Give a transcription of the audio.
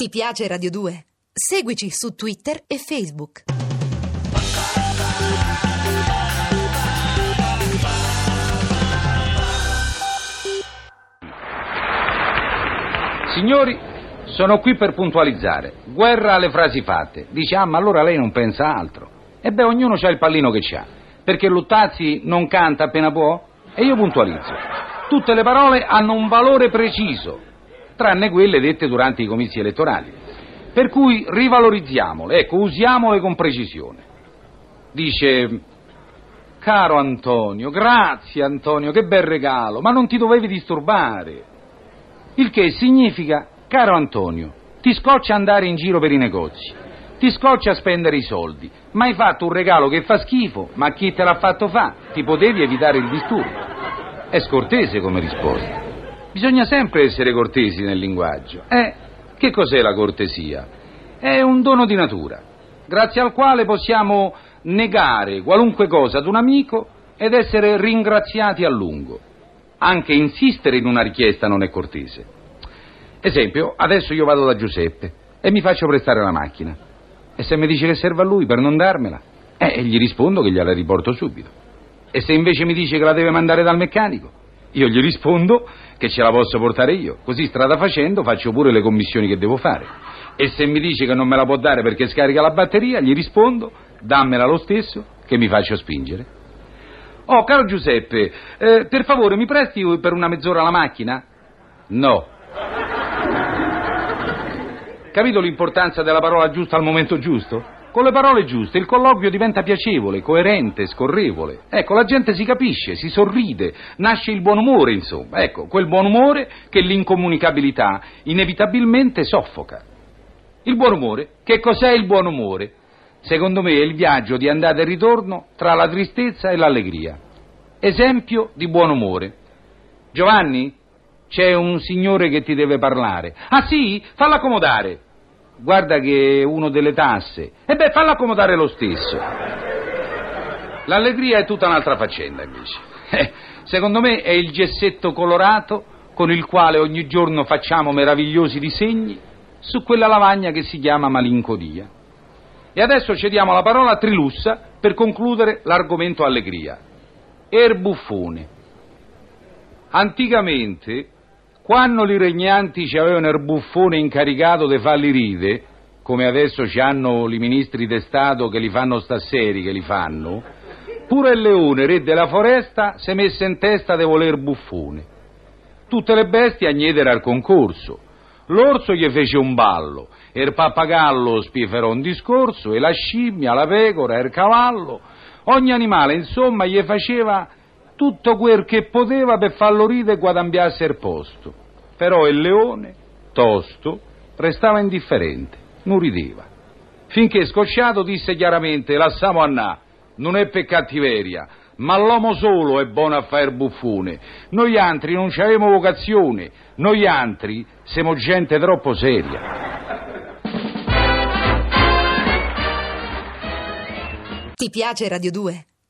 Ti piace Radio 2? Seguici su Twitter e Facebook. Signori, sono qui per puntualizzare. Guerra alle frasi fatte. Dice, ah, ma allora lei non pensa altro. E beh, ognuno ha il pallino che ha. Perché Luttazzi non canta appena può? E io puntualizzo. Tutte le parole hanno un valore preciso, tranne quelle dette durante i comizi elettorali. Per cui rivalorizziamole, ecco, usiamole con precisione. Dice, caro Antonio, grazie Antonio, che bel regalo, ma non ti dovevi disturbare. Il che significa, caro Antonio, ti scoccia andare in giro per i negozi, ti scoccia spendere i soldi, ma hai fatto un regalo che fa schifo, ma chi te l'ha fatto fa? Ti potevi evitare il disturbo. È scortese come risposta. Bisogna sempre essere cortesi nel linguaggio. Eh, che cos'è la cortesia? È un dono di natura, grazie al quale possiamo negare qualunque cosa ad un amico ed essere ringraziati a lungo. Anche insistere in una richiesta non è cortese. Esempio, adesso io vado da Giuseppe e mi faccio prestare la macchina. E se mi dice che serve a lui per non darmela, eh, gli rispondo che gliela riporto subito. E se invece mi dice che la deve mandare dal meccanico, io gli rispondo che ce la posso portare io. Così strada facendo faccio pure le commissioni che devo fare. E se mi dice che non me la può dare perché scarica la batteria, gli rispondo dammela lo stesso che mi faccio spingere. Oh, caro Giuseppe, eh, per favore mi presti per una mezz'ora la macchina? No. Capito l'importanza della parola giusta al momento giusto? Con le parole giuste il colloquio diventa piacevole, coerente, scorrevole. Ecco, la gente si capisce, si sorride, nasce il buon umore, insomma. Ecco, quel buon umore che l'incomunicabilità inevitabilmente soffoca. Il buon umore, che cos'è il buon umore? Secondo me è il viaggio di andata e ritorno tra la tristezza e l'allegria. Esempio di buon umore. Giovanni, c'è un signore che ti deve parlare. Ah sì? Fallo accomodare. Guarda che è uno delle tasse. E beh, fallo accomodare lo stesso. L'allegria è tutta un'altra faccenda, invece. Eh, secondo me è il gessetto colorato con il quale ogni giorno facciamo meravigliosi disegni su quella lavagna che si chiama malinconia. E adesso cediamo la parola a Trilussa per concludere l'argomento allegria. Erbuffone. Anticamente, quando i regnanti ci avevano il buffone incaricato di farli ride, come adesso ci hanno i ministri di Stato che li fanno staseri, che li fanno, pure il leone, re della foresta, si è messo in testa di voler buffone. Tutte le bestie agnedero al concorso. L'orso gli fece un ballo, e il pappagallo spieferò un discorso, e la scimmia, la pecora, e il cavallo. Ogni animale, insomma, gli faceva tutto quel che poteva per farlo ridere e guadambiarsi il posto. Però il leone, tosto, restava indifferente, non rideva. Finché scocciato disse chiaramente, lassamo annà, non è per cattiveria, ma l'uomo solo è buono a fare buffone. Noi altri non ci avemo vocazione, noi altri siamo gente troppo seria. Ti piace Radio 2?